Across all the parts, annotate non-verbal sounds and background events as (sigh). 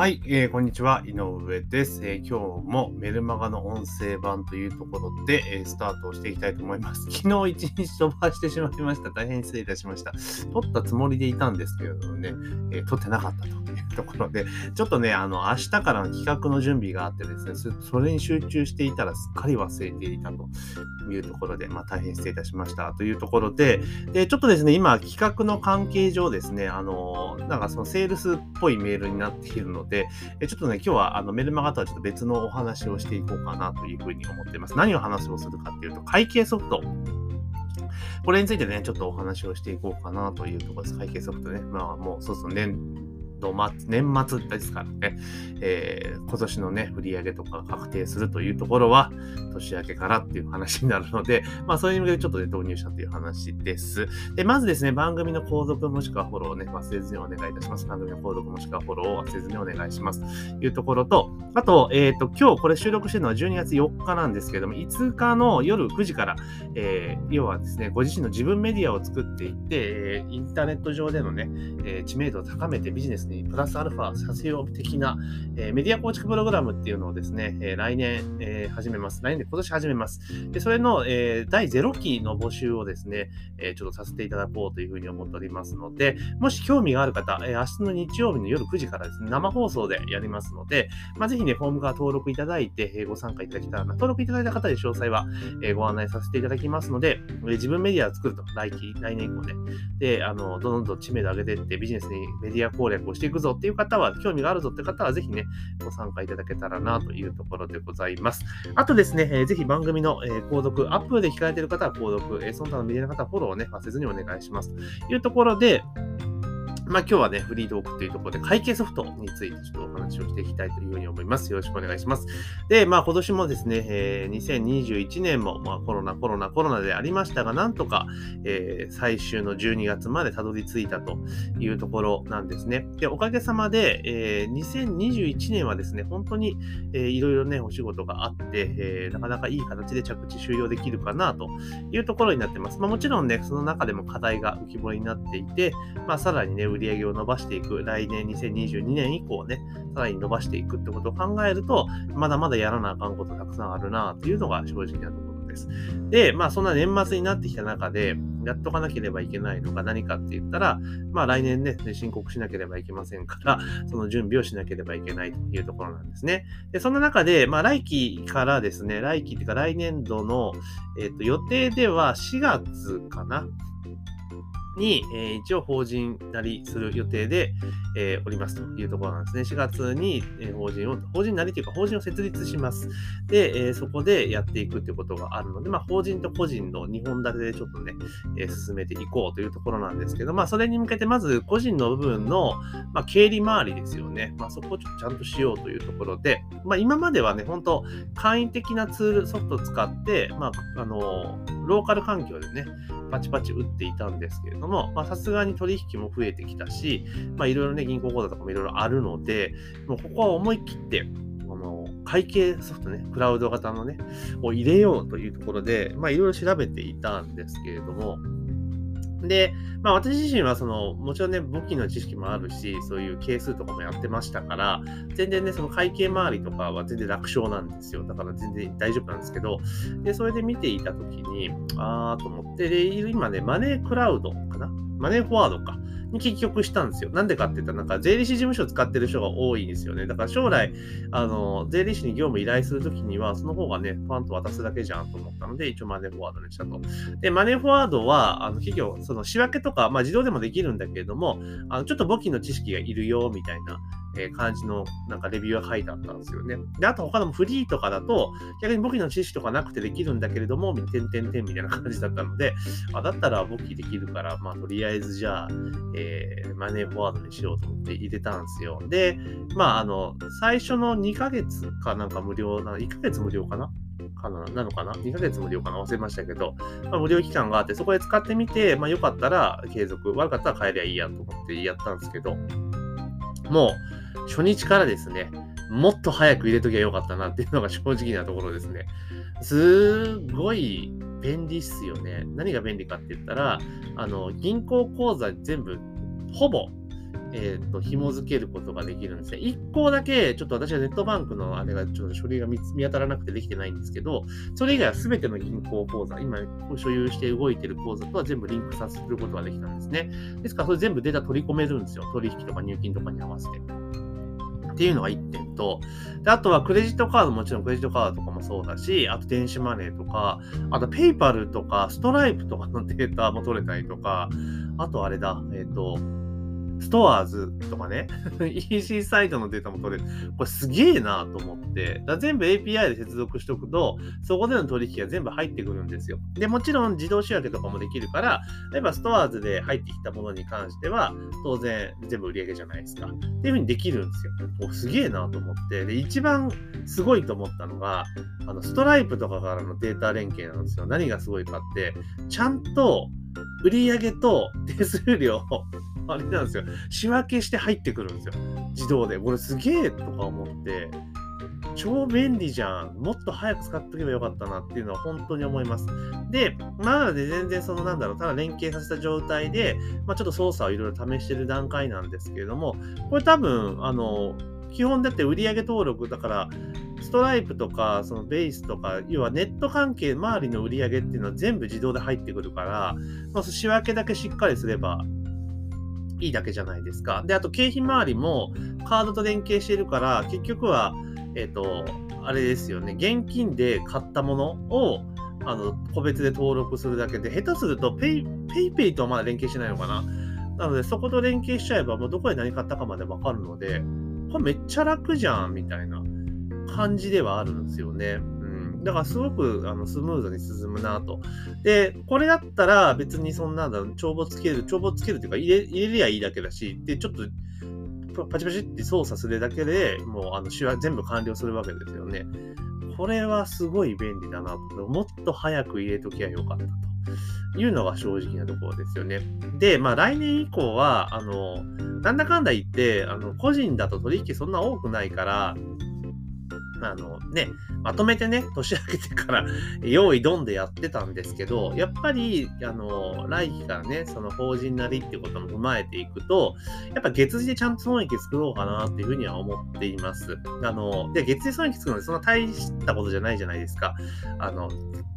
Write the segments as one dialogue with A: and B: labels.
A: はい、えー、こんにちは、井上です、えー、今日もメルマガの音声版というところで、えー、スタートをしていきたいと思います。(laughs) 昨日一日飛ばしてしまいました。大変失礼いたしました。撮ったつもりでいたんですけれどもね、え撮ってなかったというところで、ちょっとね、あの、明日からの企画の準備があってですね、それに集中していたらすっかり忘れていたというところで、まあ大変失礼いたしましたというところで、で、ちょっとですね、今企画の関係上ですね、あの、なんかそのセールスっぽいメールになっているのので、ちょっとね、今日はあのメルマガとはちょっと別のお話をしていこうかなというふうに思っています。何を話をするかっていうと、会計ソフト。これについてね、ちょっとお話をしていこうかなというところです。会計ソフトね。まあもうそうそう年、度末、年末ですからね、えー、今年のね、売り上げとか確定するというところは、年明けからっていう話になるので、(laughs) まあ、そういう意味でちょっとね、導入したという話です。で、まずですね、番組の購読もしくはフォローをね、忘れずにお願いいたします。番組の購読もしくはフォローを忘れずにお願いします。というところと、あと、えっ、ー、と、今日これ収録してるのは12月4日なんですけども、5日の夜9時から、えー、要はですね、ご自身の自分メディアを作っていって、えー、インターネット上でのね、え知名度を高めてビジネスにプラスアルファさせよう的な、えメディア構築プログラムっていうのをですね、え来年、え始めます。来年で今年始めます。で、それの、え第0期の募集をですね、えちょっとさせていただこうというふうに思っておりますので、もし興味がある方、え明日の日曜日の夜9時からですね、生放送でやりますので、まあ、ぜひね、フォームから登録いただいて、えご参加いただけたらな、登録いただいた方で詳細は、えご案内させていただきますので、え自分メディアを作ると、来期、来年以降ね、で、あの、どんどん知名度上げていって、ビジネスにメディア攻略をしてしていくぞっていう方は、興味があるぞって方は、ぜひね、ご参加いただけたらなというところでございます。あとですね、えー、ぜひ番組の、えー、購読、アップで聞かれている方は購読、えー、その他のメディアの方はフォローをね、忘れずにお願いします。というところで、まあ今日はね、フリートークというところで会計ソフトについてちょっとお話をしていきたいというふうに思います。よろしくお願いします。で、まあ今年もですね、えー、2021年も、まあ、コロナ、コロナ、コロナでありましたが、なんとか、えー、最終の12月までたどり着いたというところなんですね。で、おかげさまで、えー、2021年はですね、本当に、えー、いろいろね、お仕事があって、えー、なかなかいい形で着地終了できるかなというところになってます。まあもちろんね、その中でも課題が浮き彫りになっていて、まあさらにね、売り上を伸ばしていく、来年2022年以降ね、さらに伸ばしていくってことを考えると、まだまだやらなあかんことたくさんあるなっていうのが正直なところです。で、まあそんな年末になってきた中で、やっとかなければいけないのが何かって言ったら、まあ来年ね、申告しなければいけませんから、その準備をしなければいけないというところなんですね。で、そんな中で、まあ来期からですね、来期っていうか来年度の、えっ、と、予定では4月かな。に、えー、一応法人なりする予定で、えー、おりますというところなんですね。4月に、えー、法人を、法人なりというか法人を設立します。で、えー、そこでやっていくっていうことがあるので、まあ、法人と個人の2本立てでちょっとね、えー、進めていこうというところなんですけど、まあ、それに向けてまず個人の部分の、まあ、経理周りですよね。まあ、そこをちょっとちゃんとしようというところで、まあ、今まではね、本当簡易的なツール、ソフトを使って、まあ、あの、ローカル環境でね、パチパチ打っていたんですけれども、さすがに取引も増えてきたし、まあ、いろいろね、銀行口座とかもいろいろあるので、もうここは思い切って、この会計ソフトね、クラウド型のね、を入れようというところで、まあ、いろいろ調べていたんですけれども、で、まあ私自身はその、もちろんね、簿記の知識もあるし、そういう係数とかもやってましたから、全然ね、その会計周りとかは全然楽勝なんですよ。だから全然大丈夫なんですけど、で、それで見ていたときに、あーと思って、で、今ね、マネークラウドかな？マネーフォワードか。に結局したんですよ。なんでかって言ったら、なんか税理士事務所を使ってる人が多いんですよね。だから将来、あの、税理士に業務依頼するときには、その方がね、パンと渡すだけじゃんと思ったので、一応マネーフォワードにしたと。で、マネーフォワードは、あの、企業、その仕分けとか、まあ自動でもできるんだけれども、あの、ちょっと簿記の知識がいるよ、みたいな、えー、感じのなんかレビューが書いてあったんですよね。で、あと他のもフリーとかだと、逆に簿記の知識とかなくてできるんだけれども、てんてんてんみたいな感じだったので、あだったら簿記できるから、まあとりあえずじゃあ、えー、マネーフォワードにしようと思って入れたんですよ。で、まああの、最初の2ヶ月かなんか無料な、1ヶ月無料かな？かな？なのかな ?2 ヶ月無料かな？忘れましたけど、まあ、無料期間があって、そこで使ってみて、まあ、よかったら継続、悪かったら変えりゃいいやと思ってやったんですけど、もう初日からですね、もっと早く入れときゃよかったなっていうのが正直なところですね。すごい便利っすよね。何が便利かって言ったら、あの、銀行口座全部、ほぼえっ、ー、と、紐付けることができるんですね。1個だけ、ちょっと私はネットバンクのあれが、ちょっと書類が見当たらなくてできてないんですけど、それ以外は全ての銀行口座、今所有して動いてる口座とは全部リンクさせることができたんですね。ですから、それ全部データ取り込めるんですよ。取引とか入金とかに合わせて。っていうのが1点と、であとはクレジットカードもちろんクレジットカードとかもそうだし、あと電子マネーとか、あとペイパルとかストライプとかのデータも取れたりとか、あとあれだ、えっ、ー、と、ストアーズとかね、(laughs) EC サイトのデータも取れる。これすげえなと思って、だ全部 API で接続しておくと、そこでの取引が全部入ってくるんですよ。で、もちろん自動仕分けとかもできるから、例えばストアーズで入ってきたものに関しては、当然全部売り上げじゃないですか。っていう風にできるんですよ。おすげえなと思って。で、一番すごいと思ったのが、あのストライプとかからのデータ連携なんですよ。何がすごいかって、ちゃんと売上と手数料あれなんですよ。仕分けして入ってくるんですよ。自動で。これすげえとか思って、超便利じゃん。もっと早く使っとけばよかったなっていうのは本当に思います。で、まだで全然そのなんだろう、ただ連携させた状態で、まあ、ちょっと操作をいろいろ試してる段階なんですけれども、これ多分、あの、基本だって売上登録だから、ストライプとか、そのベースとか、要はネット関係周りの売り上げっていうのは全部自動で入ってくるから、まあ、仕分けだけしっかりすればいいだけじゃないですか。で、あと経費周りもカードと連携してるから、結局は、えっ、ー、と、あれですよね、現金で買ったものを、あの、個別で登録するだけで、下手するとペイ、 PayPay とはまだ連携してないのかな。なので、そこと連携しちゃえば、もうどこで何買ったかまでわかるので、これめっちゃ楽じゃん、みたいな感じではあるんですよね。だからすごくあのスムーズに進むなと。で、これだったら別にそんなだ帳簿つける、帳簿つけるっていうか入れ入れりゃいいだけだし、で、ちょっとパチパチって操作するだけでもうあの手話全部完了するわけですよね。これはすごい便利だなと。もっと早く入れときゃよかったというのが正直なところですよね。で、まあ来年以降は、あの、なんだかんだ言って、あの個人だと取引そんな多くないから、あのね、まとめてね、年明けてから (laughs) 用意ドンでやってたんですけど、やっぱり、あの、来期からね、その法人なりっていうことも踏まえていくと、やっぱ月次でちゃんと損益作ろうかなっていうふうには思っています。あの、で、月次損益作るのでそんな大したことじゃないじゃないですか。あの、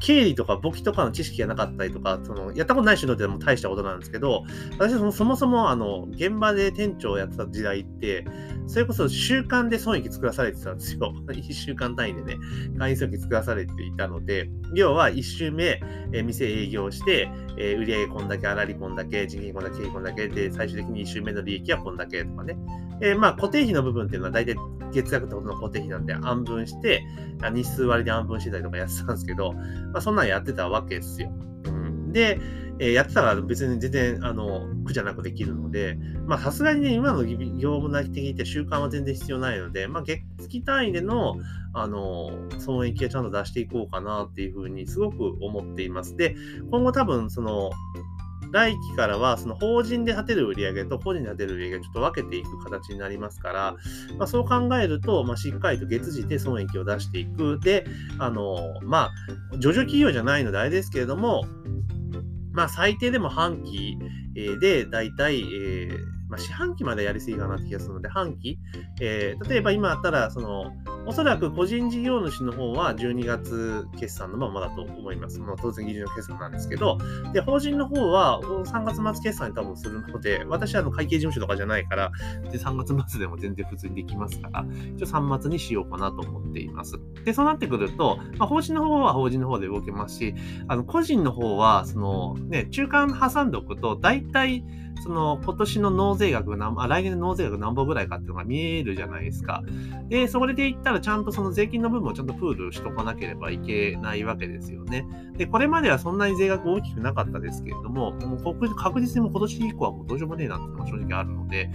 A: 経理とか簿記とかの知識がなかったりとか、その、やったことない人にとっても大したことなんですけど、私はそのそもそも、あの、現場で店長をやってた時代って、それこそ習慣で損益作らされてたんですよ。(laughs) 1週間単位でね、会員損益作らされていたので、要は1週目、えー、店営業して、えー、売上こんだけ、粗利こんだけ、人件費こんだけ、経費こんだけで、最終的に1週目の利益はこんだけとかね。えー、まあ、固定費の部分っていうのは大体月額ってことの固定費なんで、暗分して、日数割で暗分してたりとかやってたんですけど、まあ、そんなんやってたわけですよ。うん、で、えー、やってたら別に全然、あの、苦じゃなくできるので、まあさすがにね、今の業務内的に言って習慣は全然必要ないので、まあ月月単位での、あの、損益はちゃんと出していこうかなっていうふうにすごく思っています。で、今後多分その、来期からは、その法人で立てる売上と個人で立てる売上をちょっと分けていく形になりますから、まあ、そう考えると、まあ、しっかりと月次で損益を出していく。で、あの、まあ、上場企業じゃないのであれですけれども、まあ、最低でも半期で、大体、えー、まあ、四半期までやりすぎかなって気がするので、半期、えー、例えば今あったら、その、おそらく個人事業主の方は12月決算のままだと思います。まあ、当然、技術の決算なんですけど、で、法人の方は3月末決算に多分するので、私はあの会計事務所とかじゃないから、で3月末でも全然普通にできますから、一応3月にしようかなと思っています。で、そうなってくると、まあ、法人の方は法人の方で動けますし、あの個人の方は、その、ね、中間挟んでおくと、大体、その今年の納税額が何、来年の納税額何本ぐらいかっていうのが見えるじゃないですか。で、それで言ったららちゃんとその税金の部分をちゃんとプールしとかなければいけないわけですよね。で、これまではそんなに税額大きくなかったですけれども、もう確実にも今年以降はもうどうしようもねえなっていうのが正直あるので、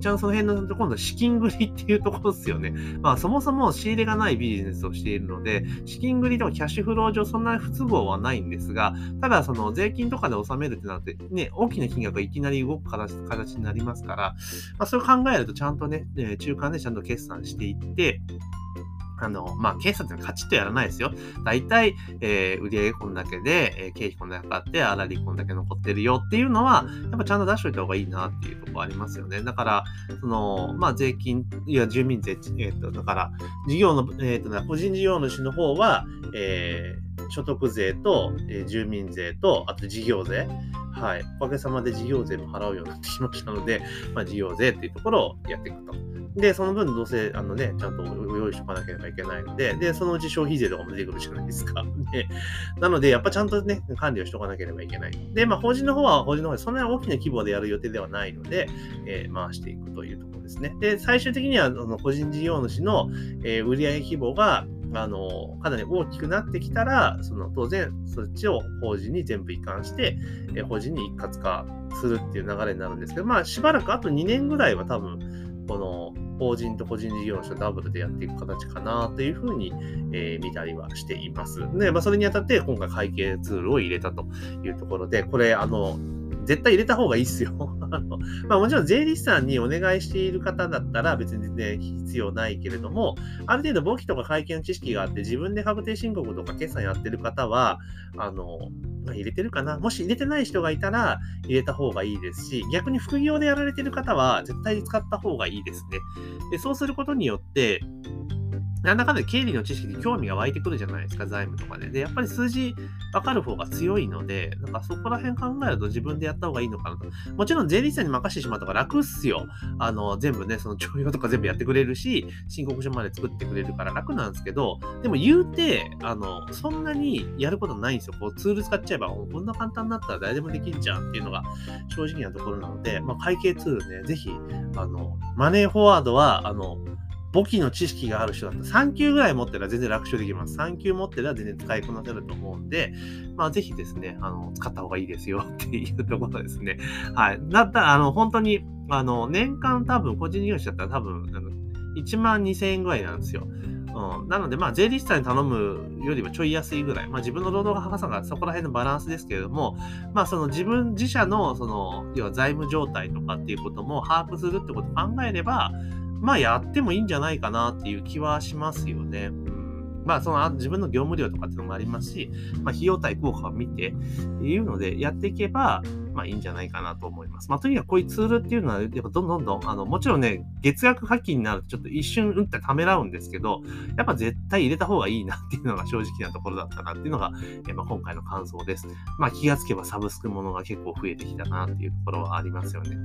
A: ちゃんとその辺の今度資金繰りっていうところですよね。まあそもそも仕入れがないビジネスをしているので、資金繰りとかキャッシュフロー上そんな不都合はないんですが、ただその税金とかで納めるってなって、ね、大きな金額がいきなり動く形形になりますから、まあそれを考えるとちゃんとね、中間でちゃんと決算していって、あの、まあ、警察にカチッとやらないですよ。大体、えー、売上こんだけで、えー、経費こんだけかかって、粗利こんだけ残ってるよっていうのは、やっぱちゃんと出しといた方がいいなっていうところありますよね。だから、その、まあ、税金、いや、住民税、えっ、ー、と、だから、事業の、えっ、ー、と、個人事業主の方は、えー、所得税と、えー、住民税と、あと事業税。はい。おかげさまで事業税も払うようになってきましたので、(laughs) まあ、事業税っていうところをやっていくと。で、その分どうせ、あのね、ちゃんと用意しとかなければいけないので、で、そのうち消費税とかも出てくるじゃないですか。(laughs) で、なので、やっぱちゃんとね、管理をしとかなければいけない。で、まあ、法人の方は法人の方でそんなに大きな規模でやる予定ではないので、えー、回していくというところですね。で、最終的には、その個人事業主の、えー、売上規模が、あの、かなり大きくなってきたら、その当然、そっちを法人に全部移管して、え、法人に一括化するっていう流れになるんですけど、まあ、しばらくあと2年ぐらいは多分、この法人と個人事業主ダブルでやっていく形かなというふうに、えー、見たりはしています。で、まあ、それにあたって今回会計ツールを入れたというところで、これ、あの、絶対入れた方がいいっすよ。(laughs) まあ、もちろん税理士さんにお願いしている方だったら別にね、必要ないけれども、ある程度簿記とか会計の知識があって自分で確定申告とか決算やってる方は、あの、まあ、入れてるかなもし入れてない人がいたら入れた方がいいですし、逆に副業でやられてる方は絶対に使った方がいいですね。で、そうすることによって、なんだかんだ経理の知識に興味が湧いてくるじゃないですか、財務とかで。で、やっぱり数字分かる方が強いので、なんかそこら辺考えると自分でやった方がいいのかなと。もちろん税理士さんに任せてしまった方が楽っすよ。あの、全部ね、その徴用とか全部やってくれるし、申告書まで作ってくれるから楽なんですけど、でも言うて、あの、そんなにやることないんですよ。こうツール使っちゃえば、こんな簡単になったら誰でもできんじゃんっていうのが正直なところなので、まあ、会計ツールね、ぜひ、あの、マネーフォワードは、あの、簿記の知識がある人だったら3級ぐらい持ってたら全然楽勝できます。3級持ってたら全然使いこなせると思うんで、まあぜひですね、あの、使った方がいいですよっていうところですね。はい。だったら、あの、本当に、あの、年間多分個人事業者だったら多分、あの1万2000円ぐらいなんですよ。うん、なので、まあ、税理士さんに頼むよりはちょい安いぐらい、まあ、自分の労働が高さがそこら辺のバランスですけれども、まあ、その自分自社の、その、要は財務状態とかっていうことも把握するってことを考えれば、まあやってもいいんじゃないかなっていう気はしますよね。まあ、その自分の業務量とかっていうのもありますし、まあ、費用対効果を見てっていうのでやっていけば、まあいいんじゃないかなと思います。まあとにかくこういうツールっていうのは、やっぱどんどんどん、あの、もちろんね、月額課金になるとちょっと一瞬うんってためらうんですけど、やっぱ絶対入れた方がいいなっていうのが正直なところだったなっていうのが、えまあ、今回の感想です。まあ気がつけばサブスクものが結構増えてきたなっていうところはありますよね。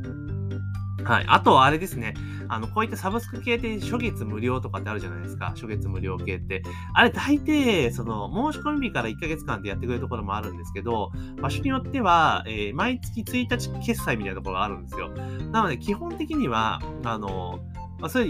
A: はい。あとはあれですね。あの、こういったサブスク系って初月無料とかってあるじゃないですか。初月無料系って。あれ大抵、その、申し込み日から1ヶ月間でやってくれるところもあるんですけど、場所によっては、えー、毎月1日決済みたいなところがあるんですよ。なので、基本的には、あの、まあ、それ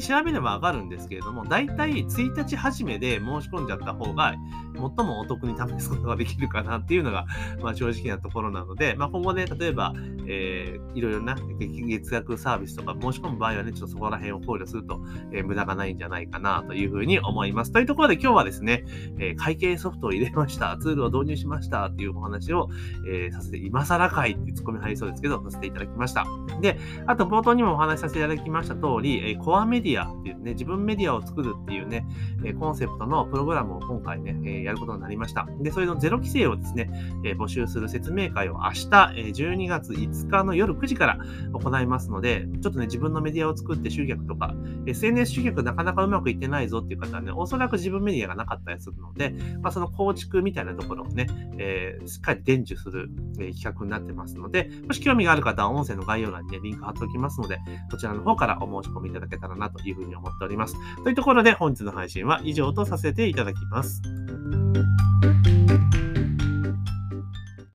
A: 調べればわかるんですけれども、大体1日始めで申し込んじゃった方が、最もお得に試すことができるかなっていうのが、まあ、正直なところなので、まあ、今後ね、例えば、えー、いろいろな月額サービスとか申し込む場合はね、ちょっとそこら辺を考慮すると、えー、無駄がないんじゃないかなというふうに思います。というところで今日はですね、えー、会計ソフトを入れました、ツールを導入しましたっていうお話を、えー、させて、今更かいってツッコミ入りそうですけど、させていただきました。で、あと冒頭にもお話しさせていただきました通り、えコアメディアっていうね、自分メディアを作るっていうね、えコンセプトのプログラムを今回ね、えやることになりました。で、それのゼロ規制をですね、え募集する説明会を明日、え12月5日の夜9時から行いますので、ちょっとね、自分のメディアを作って集客とか、SNS 集客なかなかうまくいってないぞっていう方はね、おそらく自分メディアがなかったりするので、まあ、その構築みたいなところをね、えー、しっかり伝授する、えー、企画になってますので、もし興味がある方は音声の概要欄にね、リンク貼っておきますので、そちらの方からお申し込みいただけたらなというふうに思っております。というところで本日の配信は以上とさせていただきます。